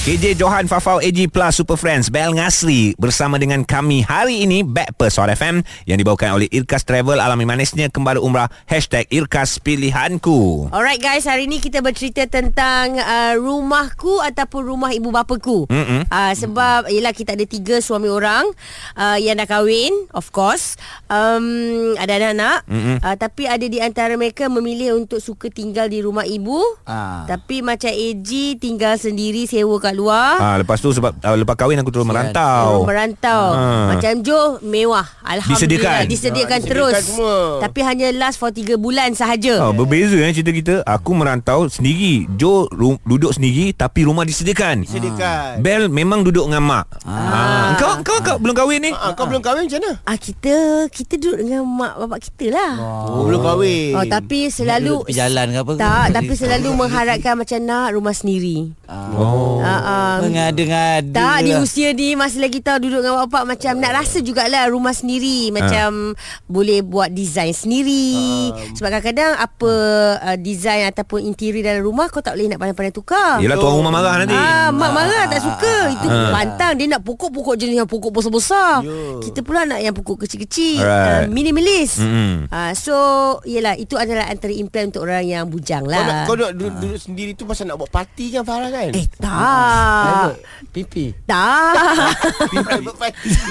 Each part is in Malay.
KJ Johan Fafau AG Plus Super Friends Bel Ngasri bersama dengan kami hari ini Backpers Hot FM yang dibawakan oleh Irkas Travel alami manisnya kembali umrah Hashtag Irkas Pilihanku Alright guys, hari ni kita bercerita tentang uh, rumahku ataupun rumah ibu bapaku. Mm-mm. Uh, sebab ialah kita ada tiga suami orang uh, yang dah kahwin, of course. Um, ada anak-anak. Uh, tapi ada di antara mereka memilih untuk suka tinggal di rumah ibu. Ah. Tapi macam AG tinggal sendiri sewa kat luar. ha, Lepas tu sebab uh, lepas kahwin aku terus merantau merantau Ha. Macam Jo Mewah Alhamdulillah Disediakan. Disediakan Ha, terus disediakan semua. Tapi hanya last for 3 bulan sahaja Oh, berbeza eh cerita kita Aku merantau sendiri Jo ru- duduk sendiri Tapi rumah disediakan Sediakan. Bel memang duduk dengan mak ah. Kau, kau, kau belum kahwin ni Ah, kau belum kahwin macam mana? Ah kita kita duduk dengan mak bapak kita lah. Oh, belum kahwin. Oh tapi selalu jalan ke apa? Tak, tapi selalu mengharapkan macam nak rumah sendiri. Oh. Ah, ah. Mengada-ngada tak di lah. usia ni masih lagi tahu duduk dengan bapak macam nak rasa jugalah rumah sendiri macam boleh buat design sendiri. Sebab kadang-kadang apa uh, design ataupun interior dalam rumah kau tak boleh nak pandai-pandai tukar. Yelah tuan rumah marah nanti Ah, mak marah tak suka. Itu pantang dia nak pokok-pokok jenis yang pokok besar-besar. Kita pula nak yang pokok kecil-kecil, Alright. uh, minimalis. Mm-mm. Ah, so yelah itu adalah antara impian untuk orang yang bujang Kau nak lah. kau nak duduk, duduk sendiri tu pasal nak buat parti kan Farah kan? Eh tak. Pipi Tak.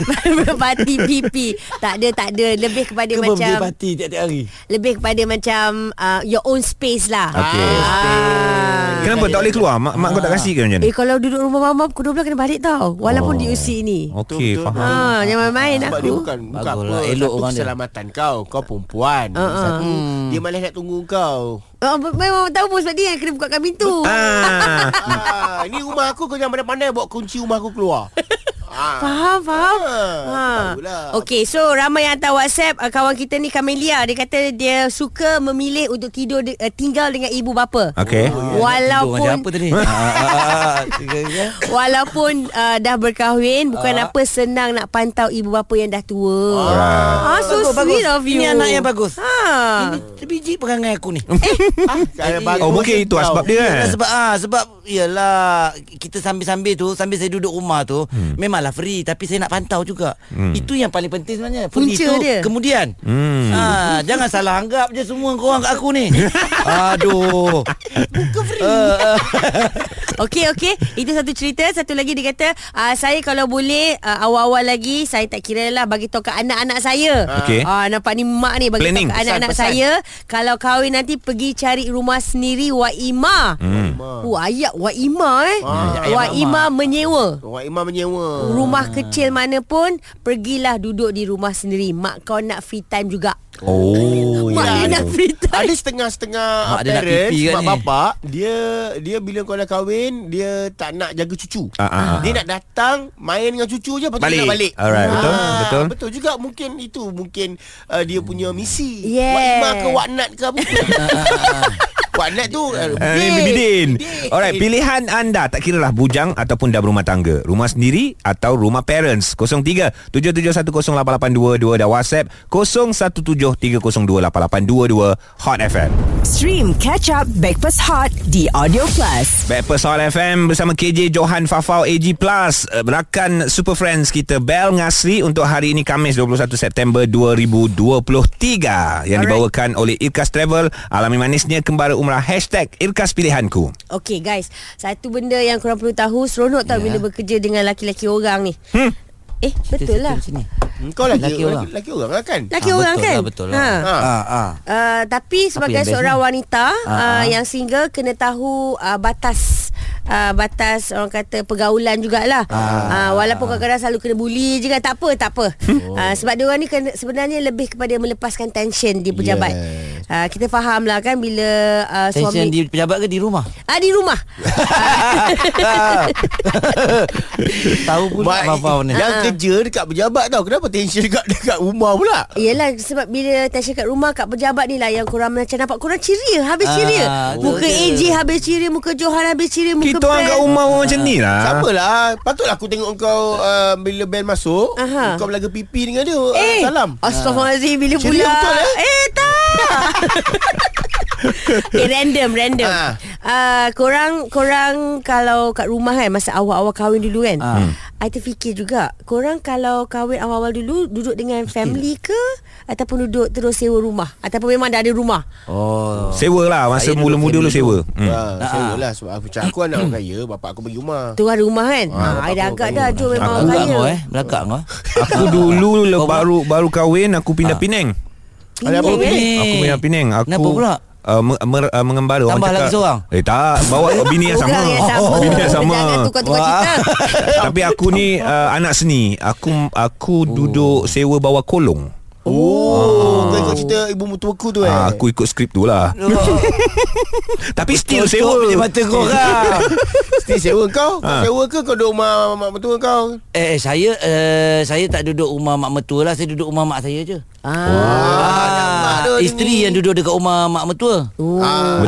private party. Pipi. Tak ada tak ada lebih kepada Ke macam birthday party tiap-tiap hari lebih kepada macam uh, your own space lah. Okey. Ah. Kenapa tak boleh keluar Mak, mak kau tak kasih ke macam ni Eh kalau duduk rumah mama pukul 12 kena balik tau Walaupun di usia ni Okey Betul, faham Ha, jangan main-main Sebab aku dia bukan bukan Bagus apa elok satu orang dia. keselamatan kau Kau perempuan Ah, ah. Satu Dia malas nak tunggu kau Oh, memang tahu pun sebab dia yang kena bukakan pintu. Ah, ah, Ini rumah aku Kau jangan pandai-pandai Bawa kunci rumah aku keluar ah. Faham, faham. Ha, tahulah. Okey, so ramai yang hantar WhatsApp uh, kawan kita ni Kamelia dia kata dia suka memilih untuk tidur de, uh, tinggal dengan ibu bapa. Okey Tidur Walaupun macam apa tadi Ah, ah, ah, ah. walaupun uh, dah berkahwin bukan Ah. apa senang nak pantau ibu bapa yang dah tua. Alright. Ah, so Bagus, sweet bagus. of you. Ini anak yang bagus. Ha. Ini biji perangai aku ni ah, ada bagus Oh mungkin itu sebab dia kan sebab ah sebab yalah kita sambil-sambil tu sambil saya duduk rumah tu hmm. memanglah free tapi saya nak pantau juga. Hmm. Itu yang paling penting sebenarnya. Free Punca tu dia. kemudian. Hmm. Ah jangan salah anggap je semua korang kat aku ni. Aduh. Bukan free. Uh, uh. Okey okey, itu satu cerita. Satu lagi dia kata, uh, saya kalau boleh uh, awal-awal lagi saya tak kira lah bagi tahu ke anak-anak saya. Okey. Ah nampak ni mak ni bagi Planning. tahu ke anak-anak Pesan, saya kalau kahwin nanti pergi cari rumah sendiri wa ima. Hmm. Oh ayat wa ima eh. Ah, wa ima menyewa. Wak Imam menyewa Rumah kecil mana pun Pergilah duduk di rumah sendiri Mak kau nak free time juga Oh Mak dia nak free time Ada setengah-setengah Mak dia nak parents pipi kan Mak ni. bapak Dia dia bila kau dah kahwin Dia tak nak jaga cucu ah. Dia nak datang Main dengan cucu je Lepas tu Balik. dia nak balik Alright, betul, Ah, betul. Betul juga Mungkin itu Mungkin uh, Dia punya misi Yeah. Wak Imam ke Wak Nat ke apa Wak Nat tu uh, Uh, Bidin Bidin. Alright Pilihan anda Tak kira lah bujang Ataupun dah berumah tangga. Rumah sendiri Atau rumah parents. 03 77108822 Dan WhatsApp 0173028822 Hot FM Stream Catch Up Backpass Hot di Audio Plus. Backpast Hot FM Bersama KJ Johan Fafau AG Plus. Uh, Rakan Super Friends kita Bel Ngasri Untuk hari ini Kamis 21 September 2023 Yang Alright. dibawakan oleh Irkas Travel. Alami manisnya Kembara Umrah Hashtag Irkas Pilihanku Okay guys Satu benda yang korang perlu tahu Seronok tau Ya. bila bekerja dengan laki-laki orang ni Hmm. Eh betul lah Sini. Kau laki, Laki orang. Laki orang lah kan Laki Ah, orang betul kan lah, betul lah. ha. ha. Ah ah. Uh, tapi sebagai seorang ni? wanita Ah, uh, ah. yang single kena tahu uh, batas uh, batas orang kata pergaulan jugalah. Ah. Uh, walaupun kadang-kadang selalu kena bully je kan tak apa tak apa. Oh. Uh, sebab dia orang ni kena, sebenarnya lebih kepada melepaskan tension di pejabat. Yes. Uh, kita faham lah kan bila uh, Tension suami di pejabat ke di rumah? Ah di rumah. Tahu pula Mak, apa-apa ni. Yang Ah. kerja dekat pejabat tau Kenapa tension dekat, dekat rumah pula Yelah sebab bila tension kat rumah kat pejabat ni lah yang korang macam nampak korang ceria habis ceria. Muka betul. AJ habis ceria, muka Johan habis ceria, muka Kita orang kat rumah pun macam ni lah Sama lah Patutlah aku tengok kau uh, Bila band masuk Aha. Kau belaga pipi dengan dia Eh, uh, Salam Astaghfirullahaladzim bila Ceria pula betul, eh? Eh tak okay, random random. Ah. Uh, korang korang kalau kat rumah kan masa awal-awal kahwin dulu kan. Ah. I terfikir juga Korang kalau kahwin awal-awal dulu Duduk dengan family ke Ataupun duduk terus sewa rumah Ataupun memang dah ada rumah Oh. Sewa lah Masa Saya mula-mula dulu sewa Hmm. hmm. Ha, saya lah sebab aku cakap aku anak orang kaya, bapak aku bagi rumah. Tu ada rumah kan Ah, ha, I dah aku agak dah Tu memang Aku orang kaya kau eh Belakang kau Aku dulu baru baru kahwin Aku pindah Ah. Penang Ada apa? Bini? Aku pindah Penang Aku Kenapa pula? Uh, me, me, uh, mengembara Orang Tambah cakap- lagi seorang? Eh tak. Bawa bini yang sama. Orang yang sama. Bini yang sama. Jangan tukar-tukar cerita. Tapi aku ni uh, Anak seni. Aku aku duduk Sewa bawah kolong Oh, kau ikut cerita ibu mertuaku tu eh. Ah, aku ikut skrip tu lah Tapi still sewa je mata kau kan Mesti sewa kau. Kau Ha. sewa ke kau duduk rumah mak mertua kau? Eh saya uh, Saya tak duduk rumah mak mertua lah Saya duduk rumah mak saya je ah. mak Ah, isteri ni. yang duduk dekat rumah mak mertua. Oh. Ah, Ah,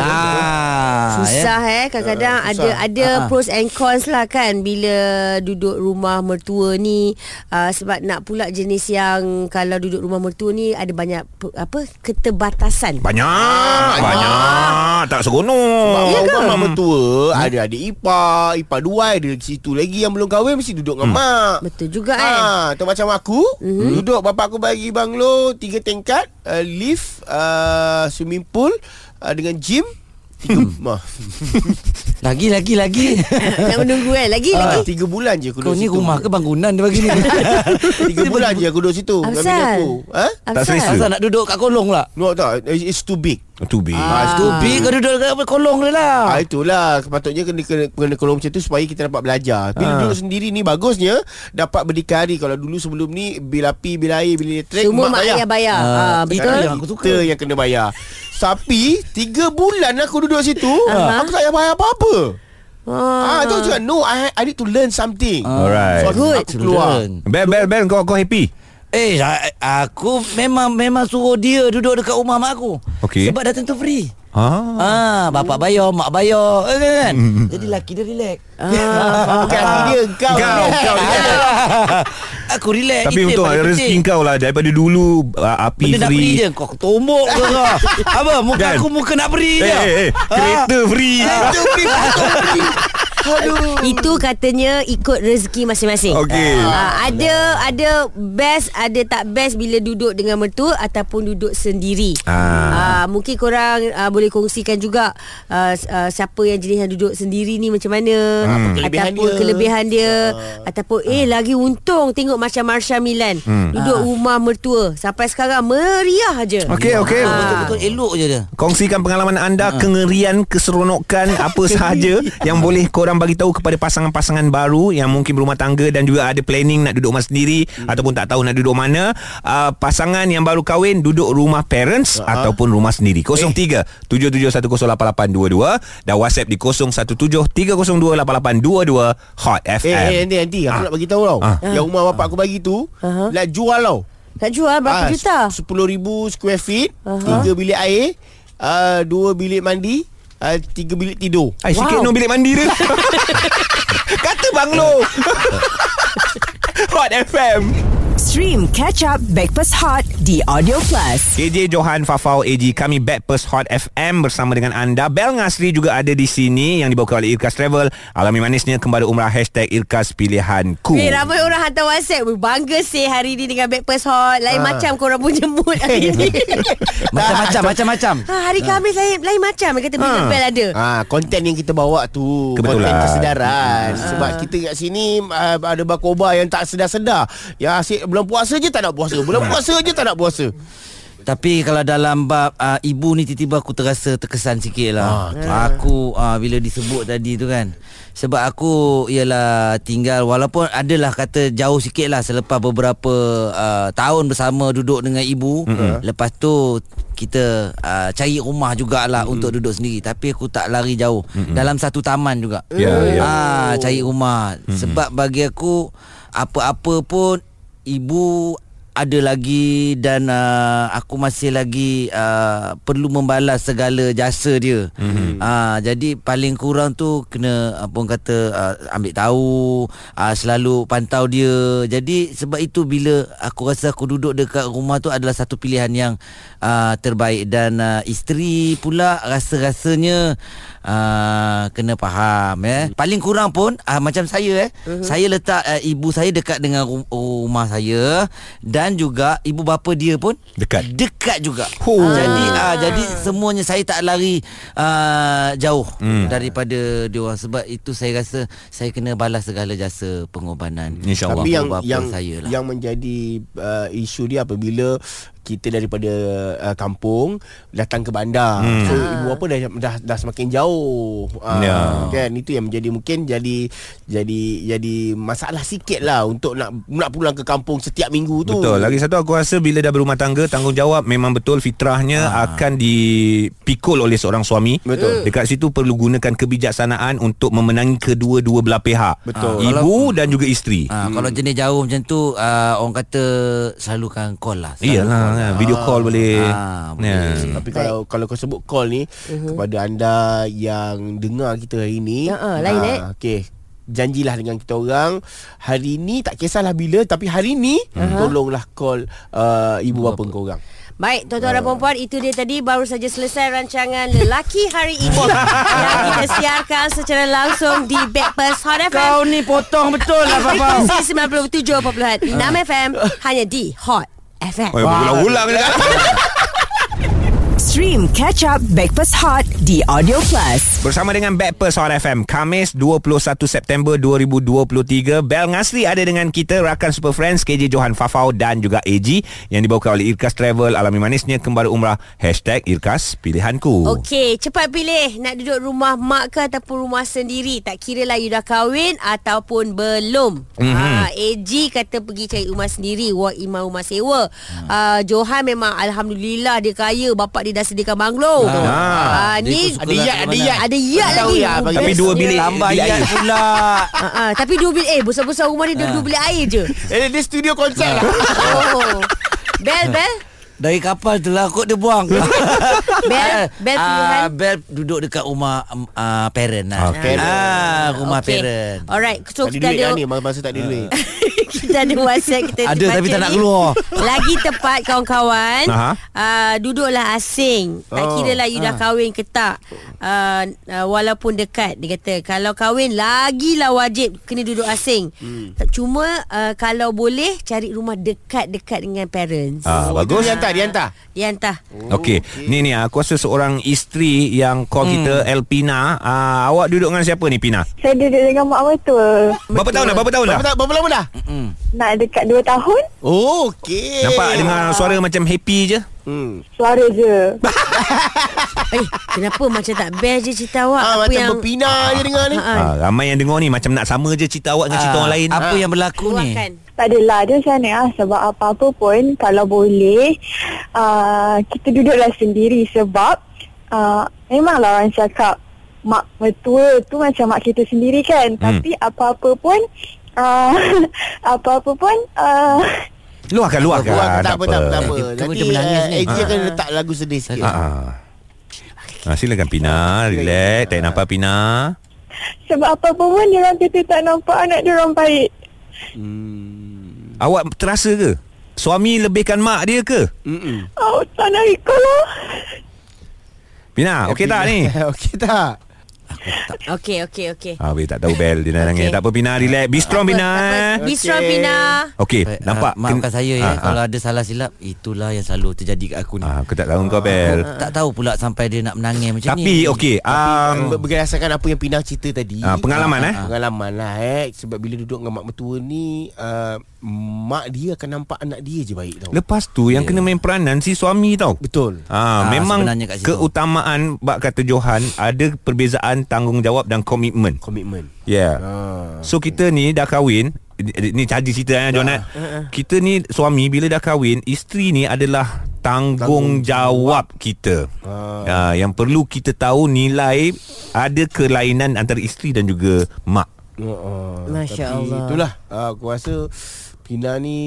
Susah eh Kadang-kadang Ah, ada susah. ada Ah, ah. pros and cons lah kan Bila duduk rumah mertua ni uh, Sebab nak pula jenis yang Kalau duduk rumah mertua ni Ada banyak apa keterbatasan Banyak Ah, Banyak Tak seronok Ya rumah mak mertua ada adik ipar, ipar dua ada situ lagi yang belum kahwin mesti duduk dengan mak. Betul juga eh Ha, tu macam aku mm-hmm. Duduk bapak aku bagi banglo Tiga tingkat uh, Lift uh, Swimming pool uh, Dengan gym. Lagi lagi lagi. Nak menunggu eh Lagi Ah, lagi Tiga bulan je aku Kau duduk ni situ rumah ke bangunan dia bagi ni? Tiga bulan je aku duduk situ pasal? aku ha? Tak selesa. Asal nak duduk kat kolong pula? No tak It's too big Tu big Ah, Tu big kau duduk kat kolong dia lah. Ah itulah sepatutnya kena kena, kena kolom macam tu supaya kita dapat belajar. Bila Ah. duduk sendiri ni bagusnya dapat berdikari kalau dulu sebelum ni bil api, bil air, bil elektrik Semua mak ayah bayar Ah, ah, itu Betul yang aku suka. Kita yang kena bayar. Tapi tiga bulan aku duduk situ, Aha. aku tak payah bayar apa-apa. Ah, Ah, tu juga no I, I need to learn something. Alright. So Good. aku keluar. Bel bel bel kau kau happy Eh, aku memang memang suruh dia duduk dekat rumah mak aku. Okey. Sebab dah tentu free. Ah. Ah, bapak bayar, mak bayar, eh, kan? Jadi laki dia relax. Ah, bukan hati dia, kau. Kau, kau Aku relax. Tapi untuk rezeki kau lah Daripada dulu uh, Api Benda nak beri free je Kau tombok ke kau Apa Muka Kan? aku muka nak beri Eh je eh eh Kereta free Itu katanya ikut rezeki masing-masing. Okey. Ah, ada ada best ada tak best bila duduk dengan mertua ataupun duduk sendiri. Ah. Ah, mungkin korang ah, boleh kongsikan juga s- ah, siapa yang jenis yang duduk sendiri ni macam mana Hmm. kelebihan ataupun dia. kelebihan dia ataupun eh lagi untung tengok macam Marsha Milan duduk rumah mertua sampai sekarang meriah aje. Okey okey Betul-betul elok je dia Kongsikan pengalaman anda Kengerian Keseronokan Apa sahaja Yang boleh korang bagi tahu Kepada pasangan-pasangan baru Yang mungkin berumah tangga Dan juga ada planning Nak duduk rumah sendiri Ataupun tak tahu nak duduk mana uh, Pasangan yang baru kahwin Duduk rumah parents Ataupun rumah sendiri 03 77108822 Dan WhatsApp di 0173028822 Hot Eh, FM eh, nanti, nanti. Aku Ah. nak bagi tahu tau. Ah. Yang rumah bapak aku bagi tu, Aha. nak jual tau. Tak jual berapa Ah, juta? RM10,000 square feet. Tiga bilik air uh, Dua bilik mandi uh, Tiga bilik tidur. Ay, sikit Wow. no bilik mandi dia Kata banglo Hot FM Stream Catch Up Backpass Hot di Audio Plus. KJ Johan Fafau AG Kami Backpast Hot FM Bersama dengan anda Bel Ngasri juga ada di sini Yang dibawa oleh Irkas Travel Alami manisnya Kembali umrah Hashtag Irkas Pilihanku Eh, ramai orang hantar WhatsApp Bangga sih hari ni dengan Backpass Hot Lain Ah. macam korang punya mood hari ni Macam-macam Macam-macam ha, Hari Khamis lain, lain macam kata Bila Ha. Bel ada Ah, konten yang kita bawa tu Kebetulan. konten kesedaran. Sebab kita kat sini uh, ada bakoba yang tak sedar-sedar. Yang asyik bulan puasa je tak nak puasa. Bulan puasa je tak nak puasa. Tapi kalau dalam bab uh, ibu ni tiba-tiba aku terasa terkesan sikit lah. Ah, aku uh, bila disebut tadi tu kan. Sebab aku ialah tinggal walaupun adalah kata jauh sikit lah selepas beberapa uh, tahun bersama duduk dengan ibu. Mm-hmm. Lepas tu kita uh, cari rumah jugalah mm-hmm. untuk duduk sendiri. Tapi aku tak lari jauh. Mm-hmm. Dalam satu taman juga. Ya, ya. Ah, cari rumah. Mm-hmm. Sebab bagi aku apa-apa pun ibu ada lagi dan uh, aku masih lagi uh, perlu membalas segala jasa dia. Mm-hmm. Uh, jadi paling kurang tu kena apa orang kata uh, ambil tahu, uh, selalu pantau dia. Jadi sebab itu bila aku rasa aku duduk dekat rumah tu adalah satu pilihan yang uh, terbaik dan uh, isteri pula rasa-rasanya uh, kena faham eh. Paling kurang pun uh, macam saya eh, uh-huh. saya letak uh, ibu saya dekat dengan rum- rumah saya dan juga ibu bapa dia pun Dekat. dekat juga. Oh. Jadi uh, jadi semuanya saya tak lari uh, jauh hmm. daripada dia orang sebab itu saya rasa saya kena balas segala jasa pengorbanan. InsyaAllah. Tapi yang bapa yang saya lah. yang menjadi uh, isu dia apabila kita daripada uh, kampung datang ke bandar. Hmm. So ibu bapa dah, dah dah semakin jauh. Uh, Ya. kan itu yang menjadi mungkin jadi jadi jadi masalah sikit lah untuk nak nak pulang ke kampung setiap minggu tu. Betul. Lagi satu aku rasa bila dah berumah tangga tanggungjawab memang betul fitrahnya Ah. akan dipikul oleh seorang suami. Betul. Dekat situ perlu gunakan kebijaksanaan untuk memenangi kedua-dua belah pihak. Betul. Ibu dan juga isteri. Ha, hmm. Kalau jenis jauh macam tu uh, Orang kata Selalukan call lah selalu Iyalah call kan, video call boleh. Ah, boleh. Ya. Tapi kalau kalau kau sebut call ni uh-huh. kepada anda yang dengar kita hari ni, Ya, ah, lain, eh. okey. Janjilah dengan kita orang hari ni tak kisahlah bila tapi hari ni uh-huh. tolonglah call uh, ibu bapa kau orang. Baik, tuan-tuan dan puan-puan, itu dia tadi baru saja selesai rancangan Lelaki Hari Ini yang kita siarkan secara langsung di Backpast Hot FM. Kau ni potong betul lah Papa Frekuensi 97.6 FM hanya di Hot FM. Oh, berulang-ulang je kan? Stream Catch Up Backpass Hot di Audio Plus. Bersama dengan Backpers Hot FM Kamis 21 September 2023 Bel Ngasri ada dengan kita Rakan Super Friends KJ Johan Fafau dan juga AG Yang dibawakan oleh Irkas Travel Alami manisnya kembali umrah Hashtag Irkas Pilihanku Okey, cepat pilih nak duduk rumah mak ke ataupun rumah sendiri. Tak kira lah you dah kahwin ataupun belum. Mhm. Mm-hmm. Ha, AG kata pergi cari rumah sendiri, walk imam rumah sewa. Hmm. Uh, Johan memang alhamdulillah dia kaya, bapak dia dah sediakan banglo. Ah. Ah, Dia ni Ada yat, ada yat. ada yat lagi. ya, Tapi dua bilik Tambah air. pula Ah, ah, tapi dua bilik eh besar-besar rumah ni dia dua bilik air je. Eh dia studio konsep lah. Oh. Bel bel Dari kapal tu lah Kot dia buang Bel bel pilihan. Ah, Bel duduk dekat rumah um, uh, Parent lah Ah, parent. ah, Rumah Okey. parent Alright, so Tak ada kita duit ada lah ni Masa tak ada duit kita ada WhatsApp kita Ada, tapi tak nak keluar. Lagi tepat kawan-kawan. Uh, duduklah asing. Tak Oh. kira lah you dah kahwin ke tak. Uh, uh, walaupun dekat dia kata kalau kahwin lagilah wajib kena duduk asing. Hmm. Cuma uh, kalau boleh cari rumah dekat-dekat dengan parents. Ah, Oh, bagus. Dia hantar Dia hantar Dia hantar. Okey, ni ni aku rasa seorang isteri yang call Hmm. kita Elpina. Ah, awak duduk dengan siapa ni Pina? Saya duduk dengan mak mertua. Berapa tahun dah? Berapa tahun dah? Berapa, berapa lama dah? Nak dekat 2 tahun. Oh okey Nampak dengar suara macam happy je. hmm. Suara je. Eh, kenapa macam tak best je cerita awak? ah, Apa Macam yang berpina je dengar ni Ha, ha. Ah, ramai yang dengar ni macam nak sama je cerita awak dengan cerita Ah, orang lain. Apa yang berlaku ni Luahkan. Tak adalah dia macam mana ah sebab apa-apa pun kalau boleh uh, kita duduklah sendiri sebab uh, memanglah orang cakap mak mertua tu macam mak kita sendiri kan Hmm. tapi apa-apa pun uh, apa-apa pun uh, Luahkan, luahkan. Buat, tak apa, tak apa, tak apa. Dia- dia Nanti menangis uh, akan letak lagu sedih sikit. Ah. Ah, silakan Pina, relax. Tak nampak Pina. sebab apa-apa pun dia orang kata tak nampak anak dia orang baik. Hmm. Awak terasa ke? Suami lebihkan mak dia ke? Mm-mm. Oh, tak nak ikut lah. Pina, okey tak ni? Okey tak? Okey, okey, okey. Ah, tak tahu Bel dia nangis. Okey. Tak apa Pina, relax. Be strong Pina. Eh. Be strong, Okey. Pina. Okey, Eh, nampak? ah, Maafkan saya ya Ah, Kalau ah. ada salah silap Itulah yang selalu terjadi kat aku ni Ah, aku tak tahu kau Bel. Tak tahu pula sampai dia nak menangis macam ni Tapi okey, um, Ber- Berdasarkan apa yang Pina cerita tadi Ah, pengalaman, eh? Pengalaman lah eh Sebab bila duduk dengan mak mertua ni uh, Mak dia akan nampak anak dia je baik tau lepas tu yang kena main peranan si suami tau. Betul Ah, Ah, memang keutamaan bak kata Johan ada perbezaan tanggungjawab dan komitmen. Komitmen Yeah. ah. So kita ni dah kahwin Ni caji cerita eh John eh. Kita ni suami bila dah kahwin Isteri ni adalah Tanggungjawab kita Ah. uh, Yang perlu kita tahu nilai Ada kelainan antara isteri dan juga mak Uh, Masya tapi Allah. Itulah uh, Aku rasa Pina ni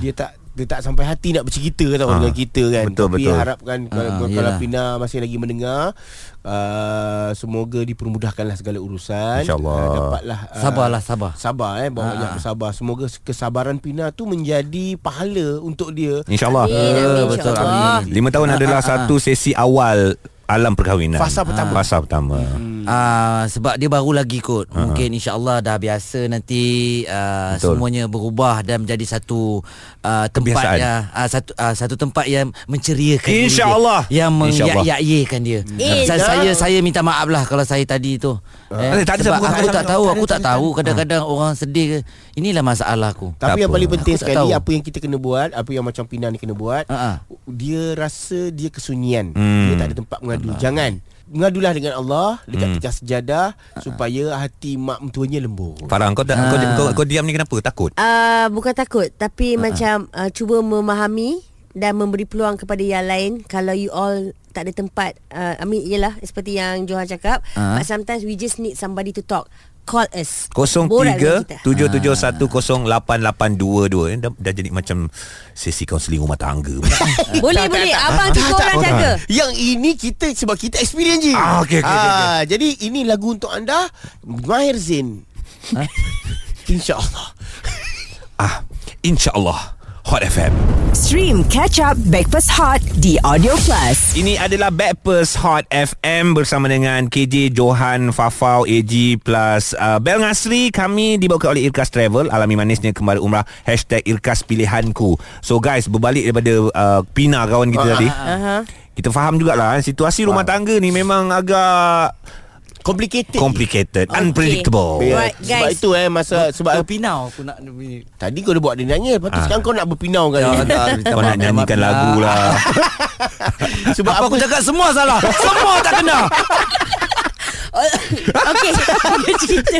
Dia tak dia tak sampai hati nak bercerita tau Ah. dengan kita kan. Betul, Tapi betul. harapkan kalau, Ah, kalau yelah. Pina masih lagi mendengar uh, semoga dipermudahkanlah segala urusan. InsyaAllah. Uh, dapatlah uh, Sabarlah, sabar. Sabar eh bawa Ah, banyak ah. bersabar. Semoga kesabaran Pina tu menjadi pahala untuk dia. InsyaAllah amin, betul, amin. Lima tahun Ah, adalah ah, ah. satu sesi awal alam perkahwinan Fasa pertama. Fasa pertama Ah sebab dia baru lagi kot. Uh-huh. Mungkin insya-Allah dah biasa nanti uh, Betul. semuanya berubah dan menjadi satu uh, tempat Kebiasaan. yang uh, satu uh, satu tempat yang menceriakan dia, InsyaAllah. yang InsyaAllah. menyak-yakkan dia. Eh, Sa- dah. saya saya minta maaf lah kalau saya tadi tu. Eh, tak ada, sebab aku tak tahu, aku tak tahu kadang-kadang orang sedih ke. Inilah masalah aku. Tak Tapi yang apa. paling penting sekali tahu. apa yang kita kena buat, apa yang macam Pina ni kena buat, Ha-ha. dia rasa dia kesunyian. Hmm. Dia tak ada tempat mengadu. Jangan. Mengadulah dengan Allah dekat Hmm. tegas sejadah supaya hati mak mentuanya lembut. Farah kau, tak, kau, Ah. kau, kau diam ni kenapa? Takut? Uh, bukan takut tapi uh-huh. macam uh, cuba memahami dan memberi peluang kepada yang lain kalau you all tak ada tempat uh, I mean yalah seperti yang Johan cakap Ah. but sometimes we just need somebody to talk call us Borak 03 dengan kita. 77108822 eh, dah, dah jadi macam sesi kaunseling rumah tangga. boleh boleh abang tiga orang jaga Yang ini kita sebab kita experience je. Ah, okey, okey, okey, Ah, Jadi ini lagu untuk anda Mahir Zain. InsyaAllah. ah, insya-Allah Hot FM. Stream Catch Up Backpass Hot di Audio Plus. Ini adalah Backpers Hot FM bersama dengan KJ Johan Fafau AG plus uh, Bel Ngasri kami dibawa oleh Irkas Travel alami manisnya kembali umrah hashtag Irkas Pilihanku so guys berbalik daripada uh, Pina kawan kita tadi uh-huh. kita faham jugalah eh, situasi rumah tangga ni memang agak Complicated. complicated Okay. unpredictable Ya, Alright, sebab guys. itu eh masa sebab Berpinau aku nak tadi kau dah buat dia nyanyi lepas tu Ah. sekarang kau nak berpinau kan. kau nak nyanyikan lagu lah sebab Apa aku cakap semua salah. semua tak kena. Okey Dia cerita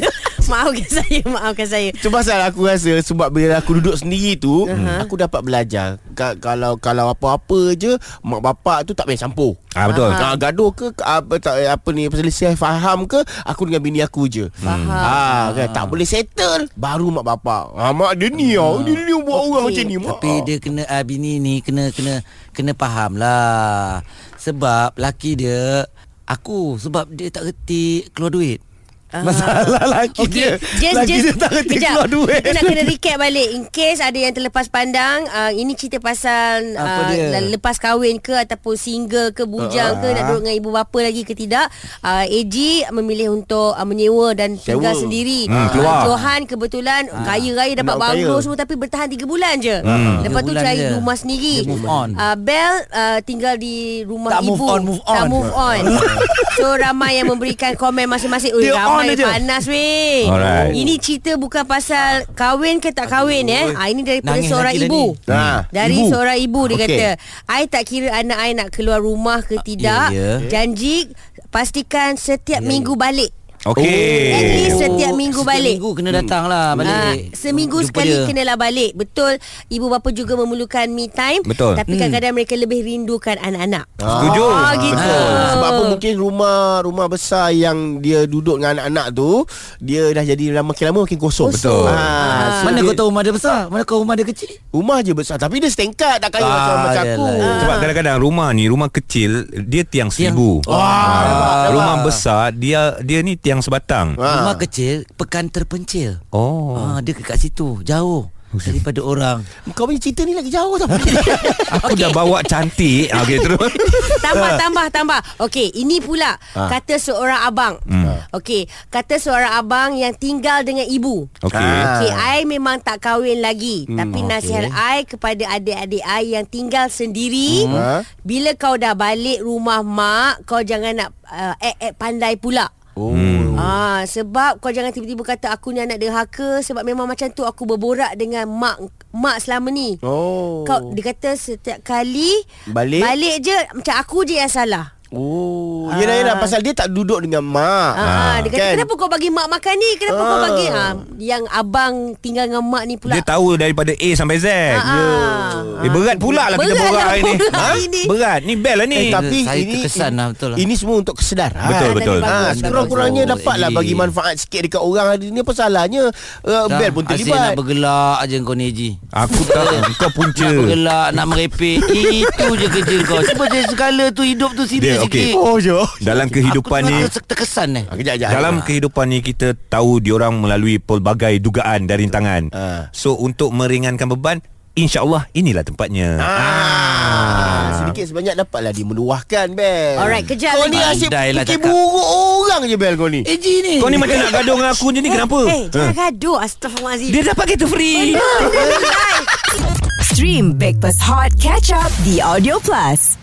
Maafkan saya Maafkan saya Itu pasal aku rasa sebab bila aku duduk sendiri tu uh-huh. aku dapat belajar Ka- kalau kalau apa-apa je mak bapak tu tak payah campur. ah betul Ah, gaduh ke apa tak apa ni perselisihan faham ke aku dengan bini aku je. Faham. Ah kan tak boleh settle baru mak bapak. Ah mak dia ni ah dia ni buat orang macam ni mak. Tapi dia kena uh, bini ni kena kena kena faham lah. Sebab laki dia aku sebab dia tak reti keluar duit. Masalah laki dia. Just, laki just, dia tak reti kejap. keluar duit. Kita nak kena recap balik In case ada yang terlepas pandang uh, Ini cerita pasal Apa dia? uh, Lepas kahwin ke Ataupun single ke Bujang ke Nak duduk dengan ibu bapa lagi ke tidak uh, AG memilih untuk uh, Menyewa dan tinggal Sewa. sendiri Hmm, keluar. uh, Johan kebetulan Kaya raya dapat banglo kaya. semua Tapi bertahan 3 bulan je Hmm. Lepas tu cari je. rumah sendiri Dia uh, Bel uh, tinggal di rumah Tak ibu move on, move Tak on. move on So ramai yang memberikan komen masing-masing Ui Dia on ramai aja. panas weh Alright. Ini cerita bukan pasal kahwin ke tak kahwin eh. Ha, ini daripada Nangis seorang ibu. Ha, Dari ibu. seorang ibu dia Okey. kata, "I tak kira anak I nak keluar rumah ke tidak. ya, ya. Janji pastikan setiap minggu balik." Okey. At least setiap minggu Setiap balik. minggu kena datang lah balik. Ah, seminggu Jumpa sekali dia. kenalah balik. Betul, ibu bapa juga memerlukan me time. Betul. Tapi kadang-kadang mereka lebih rindukan anak-anak. Setuju. Ah, gitu. Betul. Sebab apa mungkin rumah rumah besar yang dia duduk dengan anak-anak tu dia dah jadi makin lama makin kosong. Betul. Ha, so Mana dia, kau tahu rumah dia besar? Mana kau rumah dia kecil? Rumah je besar tapi dia setengkat tak kaya Ah, macam macam aku. Sebab kadang-kadang rumah ni Rumah kecil Dia tiang seribu Wah, Ah, Rumah besar Dia dia ni tiang sebatang Ha. Rumah kecil pekan terpencil. Oh Ah, dia kat situ, jauh daripada orang. Kau punya cerita ni lagi jauh tau. Aku dah bawa cantik ah, Okay terus Tambah tambah tambah Okey ini pula Ah. Kata seorang abang Hmm. Okey Kata seorang abang Yang tinggal dengan ibu Okay Ah. Okey I memang tak kahwin lagi Hmm, Tapi nasihat I Kepada adik-adik I Yang tinggal sendiri Hmm. Ha? Bila kau dah balik rumah mak Kau jangan nak uh, Act-act pandai pula Oh. Ah, sebab kau jangan tiba-tiba kata aku ni anak derhaka sebab memang macam tu aku berborak dengan mak mak selama ni. Oh. Kau dia kata setiap kali Balik? balik je macam aku je yang salah. Oh, yelah yelah pasal dia tak duduk dengan mak. Ah, dia kata kan? kenapa kau bagi mak makan ni? Kenapa kau Ah. bagi ah yang abang tinggal dengan mak ni pula. Dia tahu daripada A sampai Z. Ah, Eh, berat pula lah kita borak lah hari ni. Ha? hari ni. Berat. Ni bel lah ni. Eh, tapi Saya ini terkesan lah, betul lah. Ini semua untuk kesedaran. Betul, betul. Bagus, Ah, bagus. sekurang-kurangnya bagus. dapatlah Eji. bagi manfaat sikit dekat orang hari ni apa salahnya uh, bel pun Asyik nak terlibat. bergelak je kau ni Haji Aku tahu kau punca. Nak bergelak Nak merepek Itu je kerja kau Cuba saya segala tu Hidup tu serius okey. sikit Oh je. Dalam kehidupan Aku ni ter- terkesan eh Ah, kejap kejap. dalam kehidupan ni kita tahu diorang melalui pelbagai dugaan dan rintangan. Ah. So untuk meringankan beban, insya-Allah inilah tempatnya. Ah, sedikit sebanyak dapatlah dia meluahkan bel. Alright, kejap Kau ni asyik lah fikir cakap. buruk orang je bel kau ni. Eji ni Kau ni macam nak gaduh dengan aku je ni kenapa? Eh, jangan Ha? gaduh. Astaghfirullahalazim. Dia dapat kereta free. Stream Breakfast Hot Catch Up di Audio Plus.